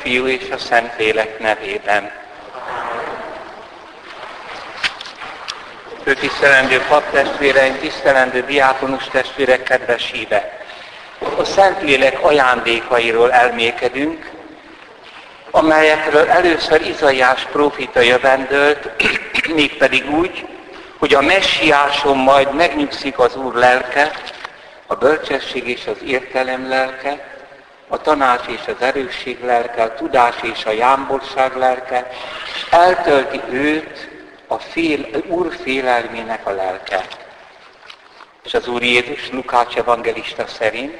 Fiú és a Szentlélek nevében. Ő tisztelendő paptestvéreim, tisztelendő diákonus testvérek, kedves híve! A Szentlélek ajándékairól elmékedünk, amelyekről először Izaiás prófita jövendölt, mégpedig úgy, hogy a messiáson majd megnyugszik az Úr lelke, a bölcsesség és az értelem lelke, a tanács és az erősség lelke, a tudás és a jámborság lelke, eltölti őt a fél, Úr félelmének a lelke. És az Úr Jézus Lukács evangelista szerint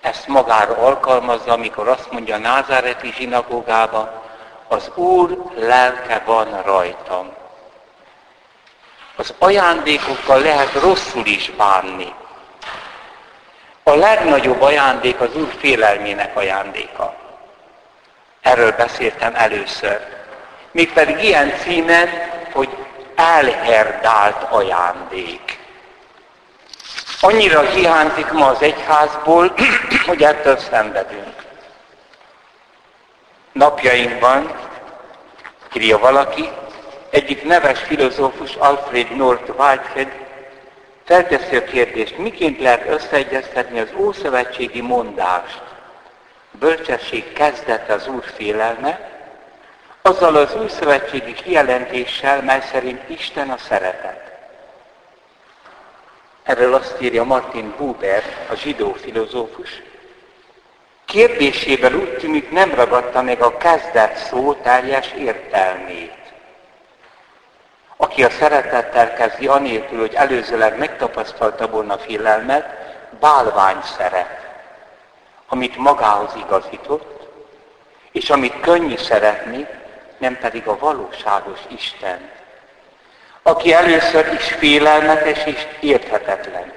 ezt magára alkalmazza, amikor azt mondja a názáreti zsinagógába, az Úr lelke van rajtam. Az ajándékokkal lehet rosszul is bánni. A legnagyobb ajándék az Úr félelmének ajándéka. Erről beszéltem először. Mégpedig ilyen címen, hogy elherdált ajándék. Annyira hiányzik ma az egyházból, hogy ettől szenvedünk. Napjainkban, írja valaki, egyik neves filozófus Alfred North Whitehead felteszi a kérdést, miként lehet összeegyeztetni az ószövetségi mondást, bölcsesség kezdete az Úr félelme, azzal az új szövetségi kijelentéssel, mely szerint Isten a szeretet. Erről azt írja Martin Buber, a zsidó filozófus. Kérdésében úgy tűnik nem ragadta meg a kezdet szó teljes értelmét. Aki a szeretettel kezdi anélkül, hogy előzőleg megtapasztalta volna félelmet, bálvány szeret, amit magához igazított, és amit könnyű szeretni, nem pedig a valóságos Isten aki először is félelmetes és érthetetlen.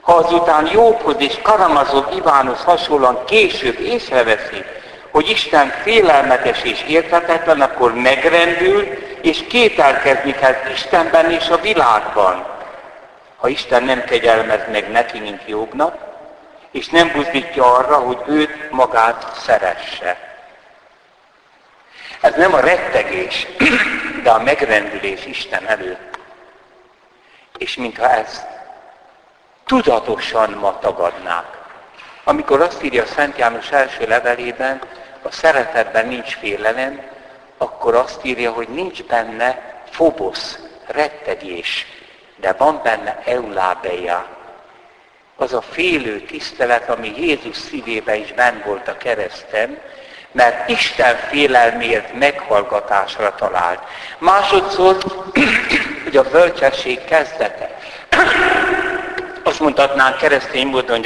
Ha azután Jóbhoz és Karamazov Ivánhoz hasonlóan később észreveszi, hogy Isten félelmetes és érthetetlen, akkor megrendül, és kételkezni kell Istenben és a világban. Ha Isten nem kegyelmez meg neki, mint Jobbnak, és nem buzdítja arra, hogy őt magát szeresse. Ez nem a rettegés, de a megrendülés Isten előtt. És mintha ezt tudatosan ma tagadnák. Amikor azt írja Szent János első levelében, a szeretetben nincs félelem, akkor azt írja, hogy nincs benne fobosz, rettegés, de van benne eulábeia. Az a félő tisztelet, ami Jézus szívébe is benn volt a kereszten, mert Isten félelmért meghallgatásra talált. Másodszor, hogy a bölcsesség kezdete. Azt mondhatnánk keresztény módon,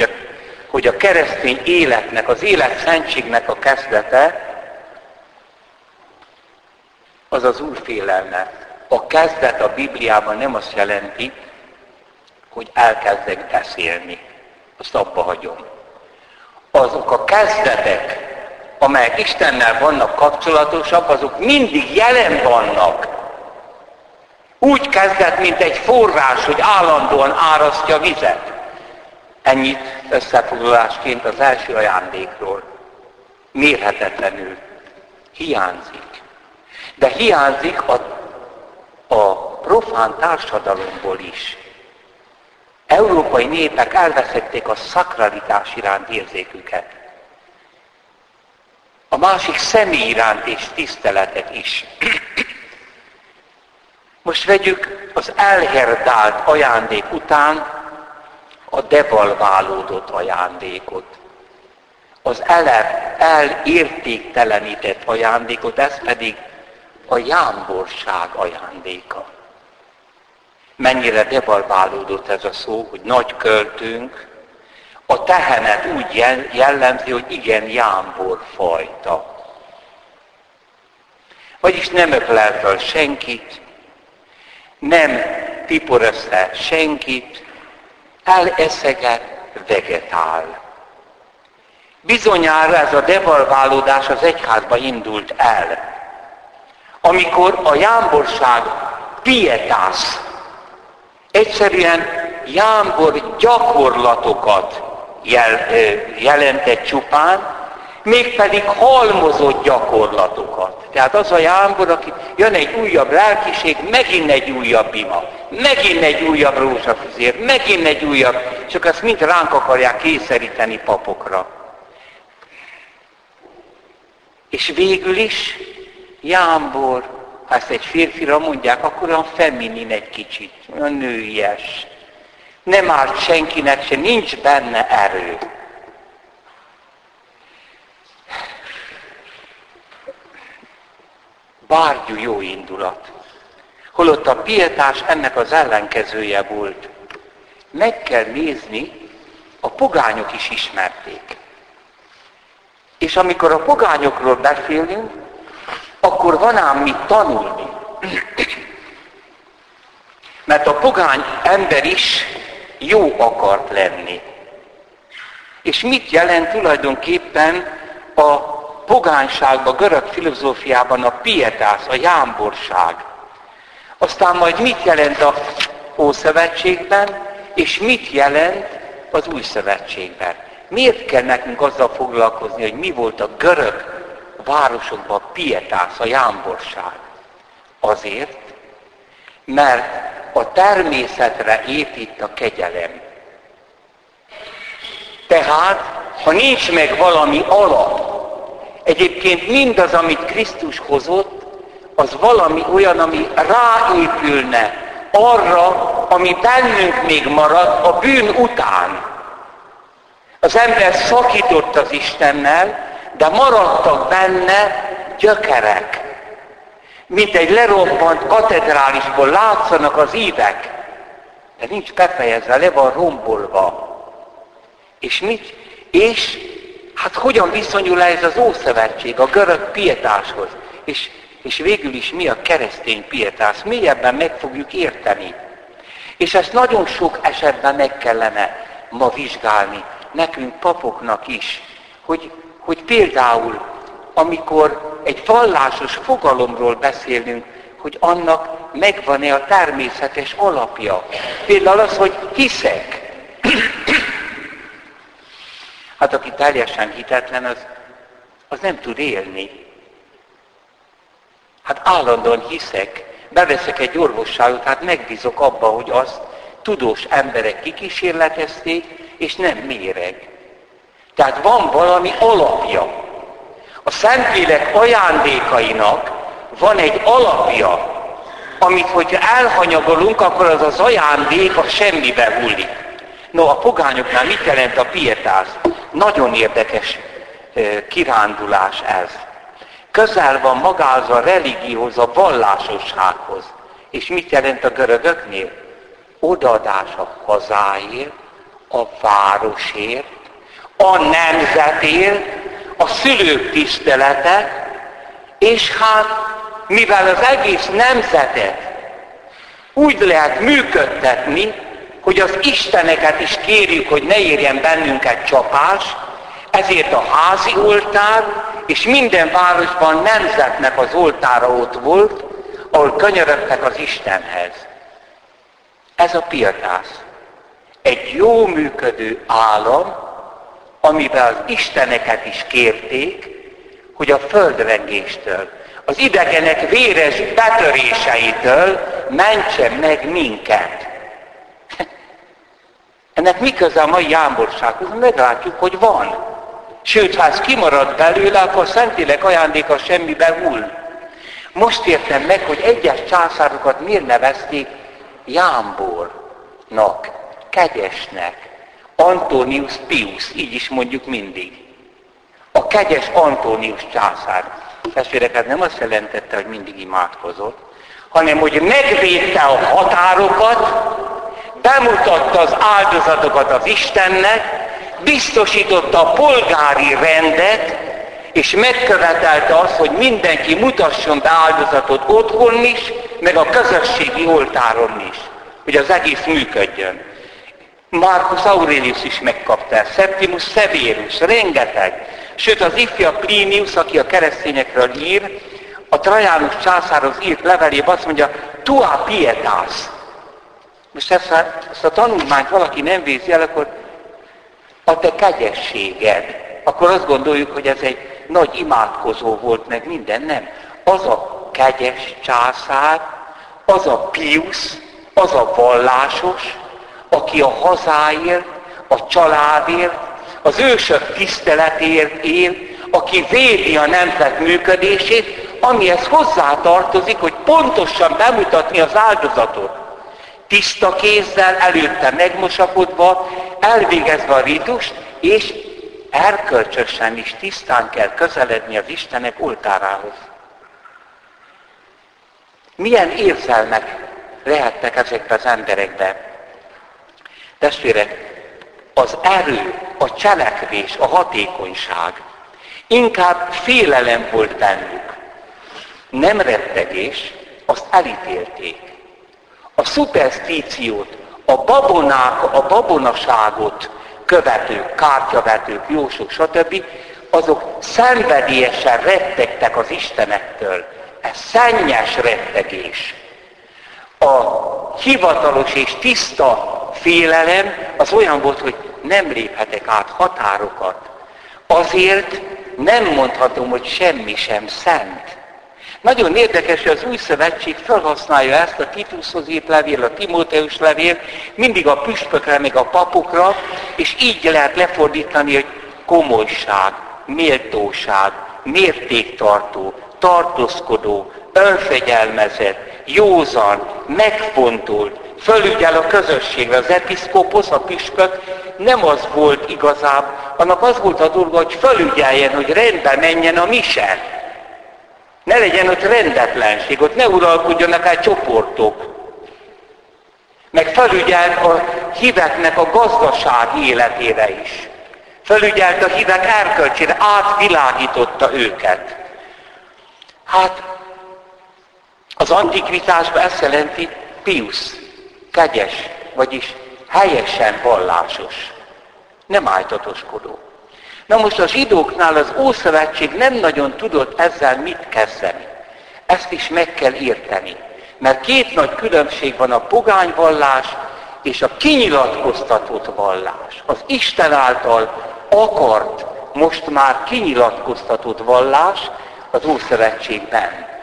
hogy a keresztény életnek, az élet szentségnek a kezdete, az az Úr félelme. A kezdet a Bibliában nem azt jelenti, hogy elkezdek beszélni. Azt abba hagyom. Azok a kezdetek, amelyek Istennel vannak kapcsolatosak, azok mindig jelen vannak. Úgy kezdett, mint egy forrás, hogy állandóan árasztja vizet. Ennyit összefoglalásként az első ajándékról. Mérhetetlenül. Hiányzik. De hiányzik a, a profán társadalomból is. Európai népek elveszették a szakralitás iránt érzéküket a másik személy iránt és tiszteletet is. Most vegyük az elherdált ajándék után a devalválódott ajándékot. Az ele, elértéktelenített ajándékot, ez pedig a jámborság ajándéka. Mennyire devalválódott ez a szó, hogy nagy költünk, a tehenet úgy jellemzi, hogy igen jámbor fajta. Vagyis nem öklel fel senkit, nem tipor össze senkit, eleszeget, vegetál. Bizonyára ez a devalválódás az egyházba indult el. Amikor a jámborság pietász egyszerűen jámbor gyakorlatokat jel, jelentett csupán, mégpedig halmozott gyakorlatokat. Tehát az a jámbor, aki jön egy újabb lelkiség, megint egy újabb ima, megint egy újabb rózsafüzér, megint egy újabb, csak ezt mind ránk akarják kényszeríteni papokra. És végül is jámbor, ha ezt egy férfira mondják, akkor olyan feminin egy kicsit, olyan nőies. Nem árt senkinek se, nincs benne erő. bárgyú jó indulat. Holott a pietás ennek az ellenkezője volt. Meg kell nézni, a pogányok is ismerték. És amikor a pogányokról beszélünk, akkor van ám mit tanulni. Mert a pogány ember is jó akart lenni. És mit jelent tulajdonképpen a pogányságban, görög filozófiában a pietász, a jámborság. Aztán majd mit jelent a Ószövetségben, és mit jelent az Új Szövetségben. Miért kell nekünk azzal foglalkozni, hogy mi volt a görög városokban pietász, a jámborság? Azért, mert a természetre épít a kegyelem. Tehát, ha nincs meg valami alap, Egyébként mindaz, amit Krisztus hozott, az valami olyan, ami ráépülne arra, ami bennünk még marad a bűn után. Az ember szakított az Istennel, de maradtak benne gyökerek. Mint egy lerobbant katedrálisból látszanak az ívek, de nincs befejezve, le van rombolva. És mit? És Hát hogyan viszonyul ez az Ószövetség a görög pietáshoz? És, és végül is mi a keresztény pietás? Mélyebben meg fogjuk érteni. És ezt nagyon sok esetben meg kellene ma vizsgálni, nekünk papoknak is, hogy, hogy például, amikor egy vallásos fogalomról beszélünk, hogy annak megvan-e a természetes alapja. Például az, hogy hiszek. Hát aki teljesen hitetlen, az, az nem tud élni. Hát állandóan hiszek, beveszek egy orvosságot, hát megbízok abba, hogy azt tudós emberek kikísérletezték, és nem méreg. Tehát van valami alapja. A Szentlélek ajándékainak van egy alapja, amit hogyha elhanyagolunk, akkor az az ajándék a semmibe hullik. No, a pogányoknál mit jelent a pietáz? Nagyon érdekes kirándulás ez. Közel van magához a religióhoz, a vallásossághoz. És mit jelent a görögöknél? Odaadás a hazáért, a városért, a nemzetért, a szülők tisztelete, és hát mivel az egész nemzetet úgy lehet működtetni, hogy az Isteneket is kérjük, hogy ne érjen bennünket csapás, ezért a házi oltár, és minden városban nemzetnek az oltára ott volt, ahol könyörögtek az Istenhez. Ez a piatász. Egy jó működő állam, amivel az Isteneket is kérték, hogy a földrengéstől, az idegenek véres betöréseitől mentse meg minket. Ennek mi köze a mai jámborsághoz? Meglátjuk, hogy van. Sőt, ha ez kimarad belőle, akkor Szentlélek ajándéka semmibe hull. Most értem meg, hogy egyes császárokat miért nevezték jámbornak, kegyesnek. Antonius Pius, így is mondjuk mindig. A kegyes Antonius császár. Testvérek, ez nem azt jelentette, hogy mindig imádkozott, hanem hogy megvédte a határokat, bemutatta az áldozatokat az Istennek, biztosította a polgári rendet, és megkövetelte azt, hogy mindenki mutasson be áldozatot otthon is, meg a közösségi oltáron is, hogy az egész működjön. Marcus Aurelius is megkapta Septimus Severus, rengeteg. Sőt, az ifja Plinius, aki a keresztényekről ír, a Trajánus császárhoz írt levelében azt mondja, tua pietas, most ezt a, ezt a tanulmányt valaki nem végzi el, akkor a te kegyességed. akkor azt gondoljuk, hogy ez egy nagy imádkozó volt meg minden. Nem. Az a kegyes császár, az a Pius, az a vallásos, aki a hazáért, a családért, az ősök tiszteletért él, aki védi a nemzet működését, amihez hozzátartozik, hogy pontosan bemutatni az áldozatot. Tiszta kézzel, előtte megmosapodva, elvégezve a ritust, és erkölcsösen is tisztán kell közeledni az Istenek oltárához. Milyen érzelmek lehetnek ezekben az emberekben? Testvérek, az erő, a cselekvés, a hatékonyság inkább félelem volt bennük. Nem rettegés, azt elítélték. A szuperstíciót, a babonák, a babonaságot követők, kártyavetők, jósok, stb. azok szenvedélyesen rettegtek az Istenektől. Ez szennyes rettegés. A hivatalos és tiszta félelem az olyan volt, hogy nem léphetek át határokat. Azért nem mondhatom, hogy semmi sem szent. Nagyon érdekes, hogy az új szövetség felhasználja ezt a Titushoz írt levél, a Timóteus levél, mindig a püspökre, meg a papokra, és így lehet lefordítani, hogy komolyság, méltóság, mértéktartó, tartózkodó, önfegyelmezett, józan, megfontolt, fölügyel a közösségre. Az episzkóposz, a püspök nem az volt igazából, annak az volt a dolga, hogy fölügyeljen, hogy rendbe menjen a mise. Ne legyen ott rendetlenség, ott ne uralkodjanak el csoportok. Meg felügyelt a híveknek a gazdaság életére is. Felügyelt a hívek erkölcsére, átvilágította őket. Hát az antikvitásban ezt jelenti Pius, kegyes, vagyis helyesen vallásos, nem ájtatoskodó. Na most a zsidóknál az Ószövetség nem nagyon tudott ezzel mit kezdeni. Ezt is meg kell érteni. Mert két nagy különbség van a pogányvallás és a kinyilatkoztatott vallás. Az Isten által akart, most már kinyilatkoztatott vallás az Ószövetségben.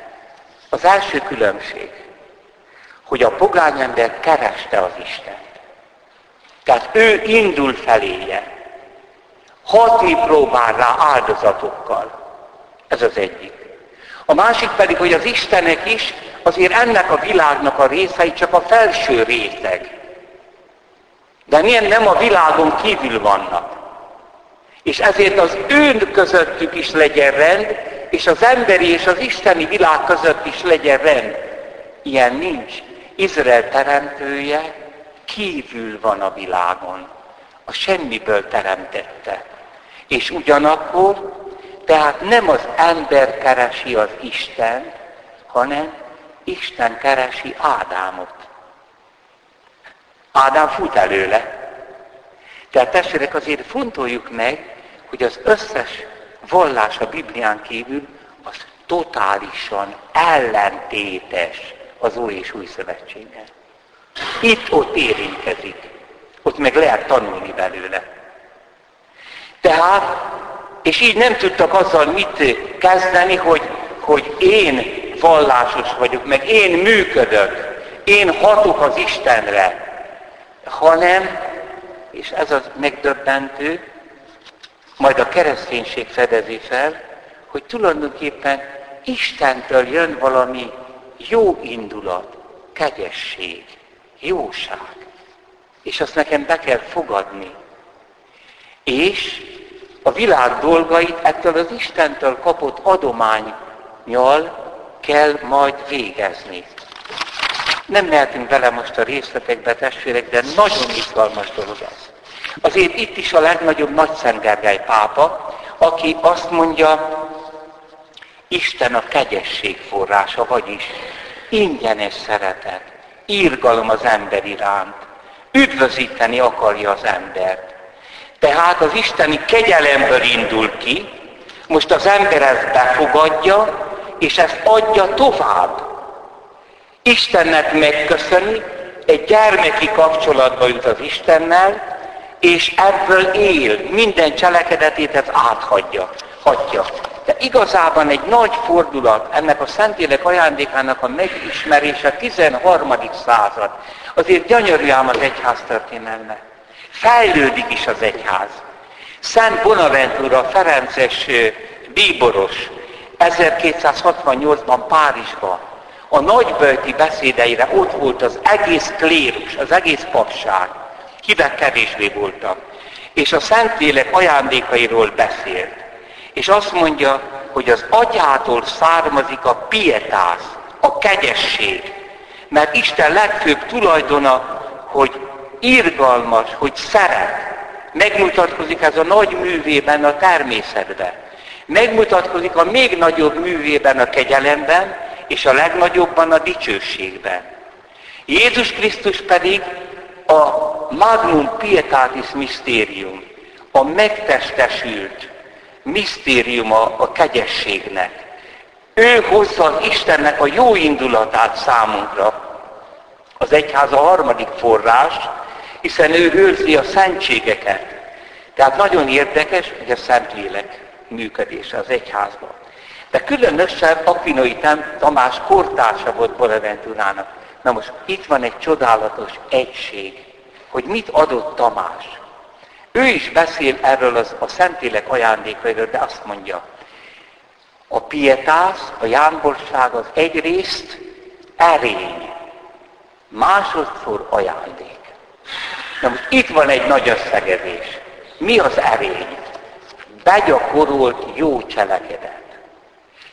Az első különbség, hogy a pogány ember kereste az Istent. Tehát ő indul feléje. Hatni próbál rá áldozatokkal. Ez az egyik. A másik pedig, hogy az Istenek is azért ennek a világnak a részei csak a felső réteg. De milyen nem a világon kívül vannak. És ezért az ő közöttük is legyen rend, és az emberi és az isteni világ között is legyen rend. Ilyen nincs. Izrael teremtője kívül van a világon. A semmiből teremtette. És ugyanakkor, tehát nem az ember keresi az Isten, hanem Isten keresi Ádámot. Ádám fut előle. Tehát testvérek, azért fontoljuk meg, hogy az összes vallás a Biblián kívül az totálisan ellentétes az Új és Új Szövetséggel. Itt-ott érintkezik. Ott meg lehet tanulni belőle. Tehát, és így nem tudtak azzal mit kezdeni, hogy, hogy én vallásos vagyok, meg én működök, én hatok az Istenre, hanem, és ez az megdöbbentő, majd a kereszténység fedezi fel, hogy tulajdonképpen Istentől jön valami jó indulat, kegyesség, jóság. És azt nekem be kell fogadni. És a világ dolgait ettől az Istentől kapott adománynyal kell majd végezni. Nem mehetünk bele most a részletekbe, testvérek, de nagyon izgalmas dolog az. Azért itt is a legnagyobb Nagy Szent Gergely pápa, aki azt mondja, Isten a kegyesség forrása, vagyis ingyenes szeretet, írgalom az ember iránt, üdvözíteni akarja az embert. Tehát az isteni kegyelemből indul ki, most az ember ezt befogadja, és ezt adja tovább. Istennek megköszöni, egy gyermeki kapcsolatba jut az Istennel, és ebből él, minden cselekedetét ez áthagyja. Hagyja. De igazában egy nagy fordulat ennek a Szentlélek ajándékának a megismerése 13. század. Azért gyönyörű ám az egyház történelme. Fejlődik is az egyház. Szent Bonaventura, Ferences bíboros 1268-ban Párizsban a nagybölti beszédeire ott volt az egész klérus, az egész papság. Hívek kevésbé voltak. És a Szentlélek ajándékairól beszélt. És azt mondja, hogy az atyától származik a pietász, a kegyesség. Mert Isten legfőbb tulajdona, hogy irgalmas, hogy szeret. Megmutatkozik ez a nagy művében, a természetben. Megmutatkozik a még nagyobb művében, a kegyelemben, és a legnagyobban a dicsőségben. Jézus Krisztus pedig a Magnum Pietatis Mysterium, a megtestesült misztériuma a kegyességnek. Ő hozza Istennek a jó indulatát számunkra. Az egyház a harmadik forrás, hiszen ő őrzi a szentségeket. Tehát nagyon érdekes, hogy a Szentlélek működése az egyházban. De különösen Aquinoi Tamás kortársa volt Bonaventurának. Na most itt van egy csodálatos egység, hogy mit adott Tamás. Ő is beszél erről az, a Szentélek ajándékairól, de azt mondja, a pietász, a jánborság az egyrészt erény, másodszor ajándék. Na most itt van egy nagy összegezés. Mi az erény? Begyakorolt jó cselekedet.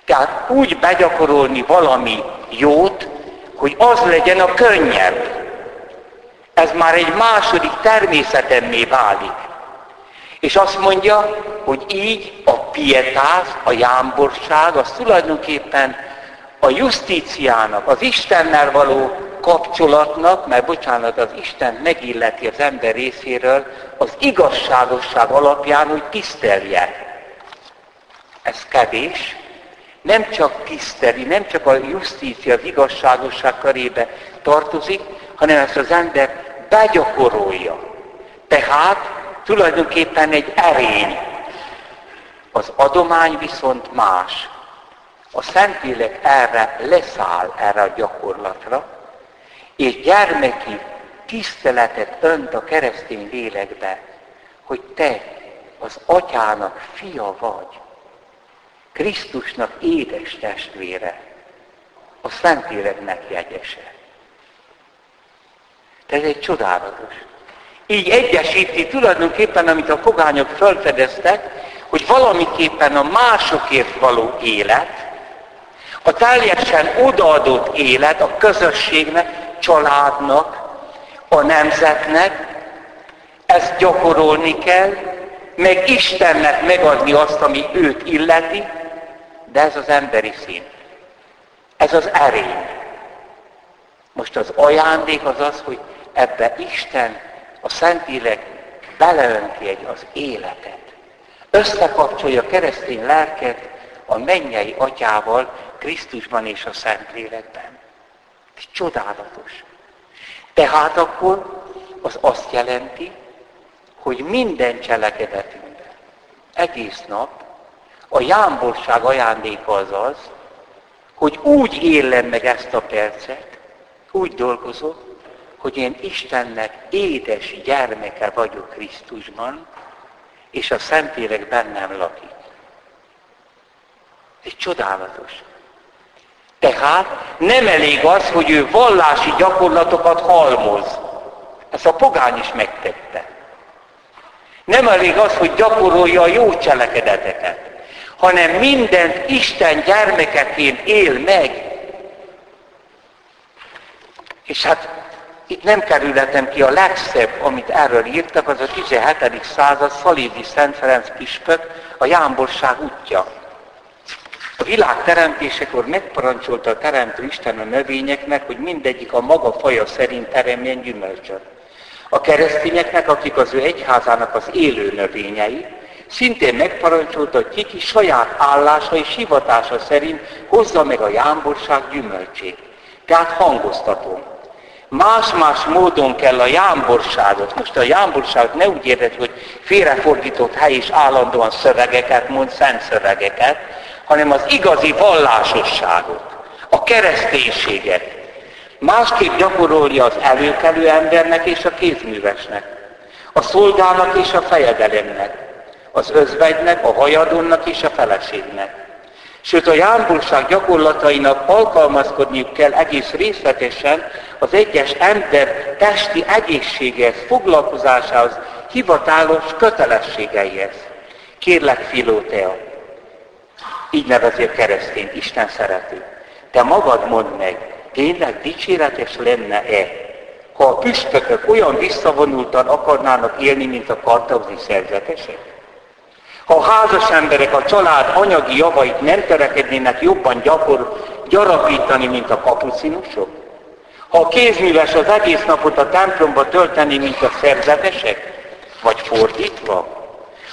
Tehát úgy begyakorolni valami jót, hogy az legyen a könnyebb. Ez már egy második természetemmé válik. És azt mondja, hogy így a pietáz, a jámborság, az tulajdonképpen a justíciának, az Istennel való kapcsolatnak, mert bocsánat, az Isten megilleti az ember részéről, az igazságosság alapján, hogy tisztelje. Ez kevés, nem csak tiszteli, nem csak a justícia, az igazságosság körébe tartozik, hanem ezt az ember begyakorolja. Tehát tulajdonképpen egy erény. Az adomány viszont más. A Szentlélek erre leszáll, erre a gyakorlatra, és gyermeki tiszteletet önt a keresztény lélekbe, hogy te az atyának fia vagy. Krisztusnak édes testvére, a Szentléleknek jegyese. Ez egy csodálatos. Így egyesíti tulajdonképpen, amit a fogányok felfedeztek, hogy valamiképpen a másokért való élet, a teljesen odaadott élet a közösségnek, családnak, a nemzetnek, ezt gyakorolni kell, meg Istennek megadni azt, ami őt illeti, de ez az emberi szín. Ez az erény. Most az ajándék az az, hogy ebbe Isten, a Szentlélek beleönti egy az életet. Összekapcsolja a keresztény lelket a mennyei atyával, Krisztusban és a Szentlélekben. Ez csodálatos. Tehát akkor az azt jelenti, hogy minden cselekedetünkben, egész nap a jámborság ajándéka az az, hogy úgy élem meg ezt a percet, úgy dolgozok, hogy én Istennek édes gyermeke vagyok Krisztusban, és a Szentlélek bennem lakik. Ez csodálatos. Tehát nem elég az, hogy ő vallási gyakorlatokat halmoz. Ezt a pogány is megtette. Nem elég az, hogy gyakorolja a jó cselekedeteket hanem mindent Isten gyermekeként él meg. És hát itt nem kerülhetem ki a legszebb, amit erről írtak, az a 17. század Szalédi Szent Ferenc püspök, a jámborság útja. A világ teremtésekor megparancsolta a Teremtő Isten a növényeknek, hogy mindegyik a maga faja szerint teremjen gyümölcsöt. A keresztényeknek, akik az ő egyházának az élő növényei, szintén megparancsolta, hogy kiki saját állása és hivatása szerint hozza meg a jámborság gyümölcsét. Tehát hangoztatom. Más-más módon kell a jámborságot, most a jámborságot ne úgy érted, hogy félrefordított hely és állandóan szövegeket mond, szent szövegeket, hanem az igazi vallásosságot, a kereszténységet. Másképp gyakorolja az előkelő embernek és a kézművesnek, a szolgának és a fejedelemnek, az özvegynek, a hajadonnak és a feleségnek. Sőt, a jámborság gyakorlatainak alkalmazkodniuk kell egész részletesen az egyes ember testi egészséghez, foglalkozásához, hivatalos kötelességeihez. Kérlek, Filótea, így nevezi a keresztényt, Isten szerető. Te magad mondd meg, tényleg dicséretes lenne-e, ha a püspökök olyan visszavonultan akarnának élni, mint a kartauzi szerzetesek? Ha a házas emberek a család anyagi javait nem törekednének jobban gyakor, gyarapítani, mint a kapucinusok? Ha a kézműves az egész napot a templomba tölteni, mint a szerzetesek? Vagy fordítva?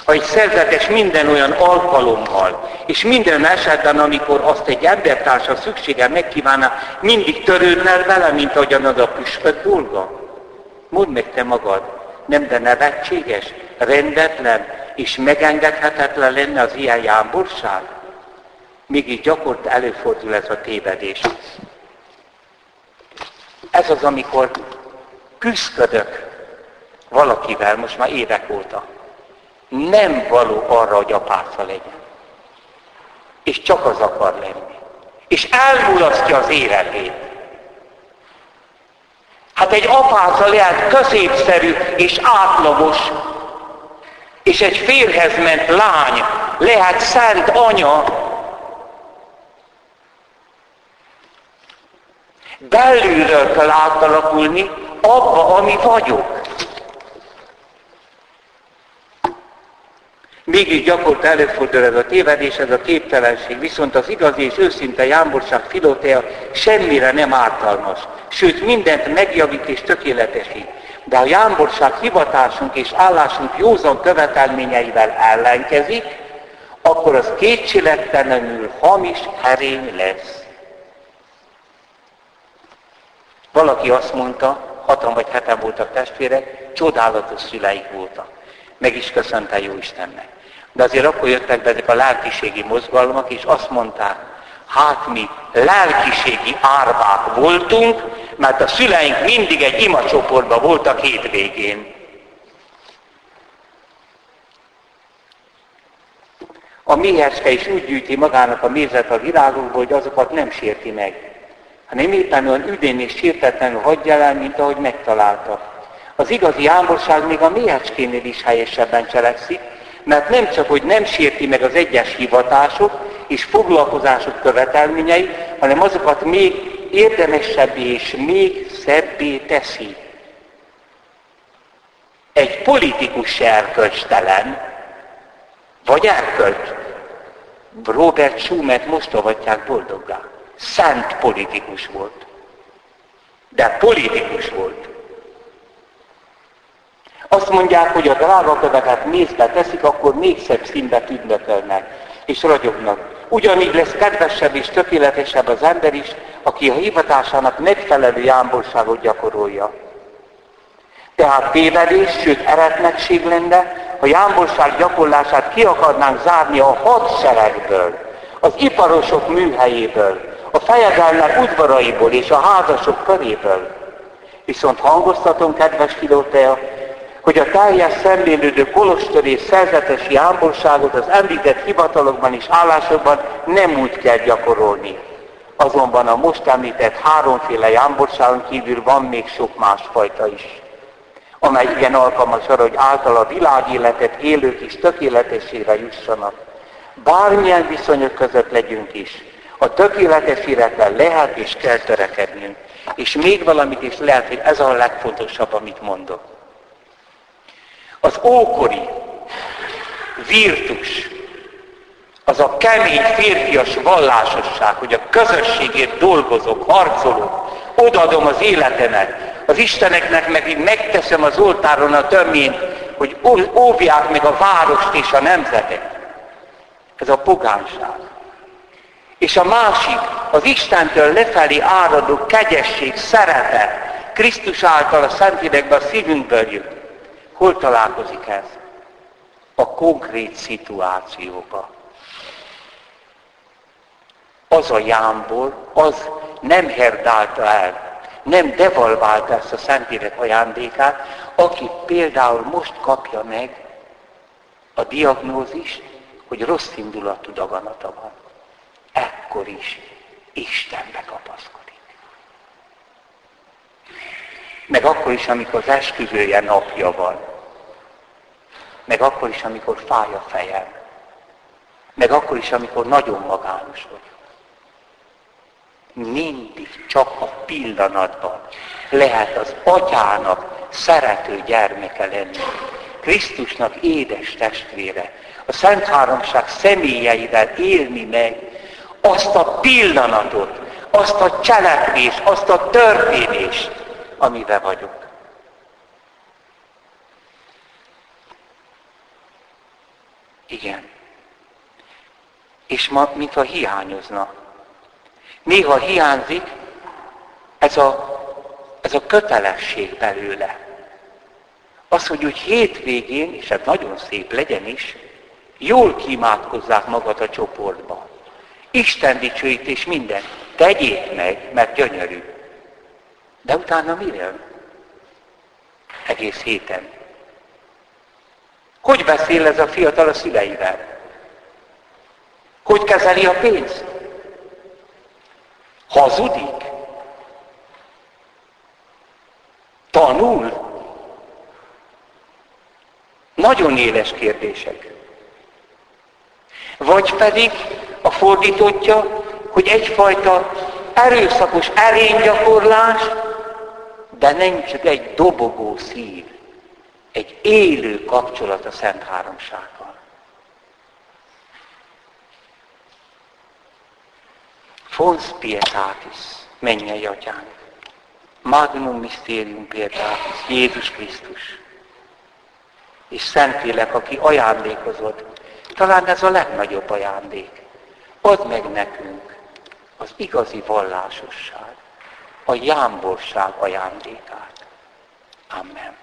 Ha egy szerzetes minden olyan alkalommal, és minden esetben, amikor azt egy embertársa szüksége megkívánna, mindig törődne vele, mint ahogyan az a püspök dolga? Mondd meg te magad, nem de nevetséges, rendetlen és megengedhetetlen lenne az ilyen jámborság? Mégis gyakort előfordul ez a tévedés. Ez az, amikor küzdködök valakivel, most már évek óta. Nem való arra, hogy apáca legyen. És csak az akar lenni. És elmulasztja az életét. Hát egy apáca lehet középszerű és átlagos, és egy férhez ment lány lehet szent anya, belülről kell átalakulni abba, ami vagyok. Mégis gyakorta előfordul ez a tévedés, ez a képtelenség, viszont az igazi és őszinte jámborság filotea semmire nem ártalmas, sőt mindent megjavít és tökéletesít. De a jámborság hivatásunk és állásunk józan követelményeivel ellenkezik, akkor az kétségtelenül hamis herény lesz. Valaki azt mondta, hatan vagy heten voltak testvérek, csodálatos szüleik voltak. Meg is köszönte jó Istennek. De azért akkor jöttek be ezek a lelkiségi mozgalmak, és azt mondták, hát mi lelkiségi árvák voltunk, mert a szüleink mindig egy imacsoportban voltak hétvégén. A méhecske is úgy gyűjti magának a mézet a virágokból, hogy azokat nem sérti meg, hanem éppen olyan üdén és sértetlenül hagyja el, mint ahogy megtalálta. Az igazi ámborság még a méhecskénél is helyesebben cselekszik, mert nem csak, hogy nem sérti meg az egyes hivatások és foglalkozások követelményei, hanem azokat még érdemesebbé és még szebbé teszi. Egy politikus se erkölcstelen, vagy erkölcs. Robert Schumet most avatják boldoggá. Szent politikus volt. De politikus volt. Azt mondják, hogy a drága köveket mézbe teszik, akkor még szebb színbe tündökölnek és ragyognak. Ugyanígy lesz kedvesebb és tökéletesebb az ember is, aki a hivatásának megfelelő jámborságot gyakorolja. Tehát tévedés, sőt eretnekség lenne, ha jámborság gyakorlását ki akarnánk zárni a hadseregből, az iparosok műhelyéből, a fejedelmek udvaraiból és a házasok köréből. Viszont hangoztatom, kedves Filótea, hogy a teljes szemlélődő kolostori szerzetesi ámborságot az említett hivatalokban és állásokban nem úgy kell gyakorolni. Azonban a most említett háromféle jámborságon kívül van még sok másfajta is, amely igen alkalmas arra, hogy által a világéletet élők is tökéletesére jussanak. Bármilyen viszonyok között legyünk is, a tökéletes életben lehet és kell törekednünk. És még valamit is lehet, hogy ez a legfontosabb, amit mondok. Az ókori virtus, az a kemény férfias vallásosság, hogy a közösségért dolgozok, harcolok, odaadom az életemet, az Isteneknek meg megteszem az oltáron a tömén, hogy óvják meg a várost és a nemzetet. Ez a pogánság. És a másik, az Istentől lefelé áradó kegyesség, szeretet, Krisztus által a Szentlélekbe a szívünkből jött. Hol találkozik ez? A konkrét szituációba. Az a jámbor, az nem herdálta el, nem devalválta ezt a Szentlélek ajándékát, aki például most kapja meg a diagnózist, hogy rossz indulatú daganata van. Ekkor is Istenbe kapaszkodik. Meg akkor is, amikor az esküvője napja van. Meg akkor is, amikor fáj a fejem. Meg akkor is, amikor nagyon magános vagyok. Mindig csak a pillanatban lehet az atyának szerető gyermeke lenni. Krisztusnak édes testvére. A Szent Háromság személyeivel élni meg azt a pillanatot, azt a cselekvést, azt a történést, amivel vagyok. Igen. És ma, mintha hiányozna. Néha hiányzik ez a, ez a kötelesség belőle. Az, hogy úgy hétvégén, és ez nagyon szép legyen is, jól kimátkozzák magad a csoportba. Isten dicsőítés minden. Tegyék meg, mert gyönyörű. De utána mi jön? Egész héten. Hogy beszél ez a fiatal a szüleivel? Hogy kezeli a pénzt? Hazudik? Tanul? Nagyon éles kérdések. Vagy pedig a fordítottja, hogy egyfajta erőszakos erénygyakorlás, de nem csak egy dobogó szív, egy élő kapcsolat a Szent Háromsággal. Fons pietatis, mennyei atyánk, magnum mysterium pietatis, Jézus Krisztus. És Szentlélek, aki ajándékozott, talán ez a legnagyobb ajándék. Add meg nekünk az igazi vallásosság, a jámborság ajándékát. Amen.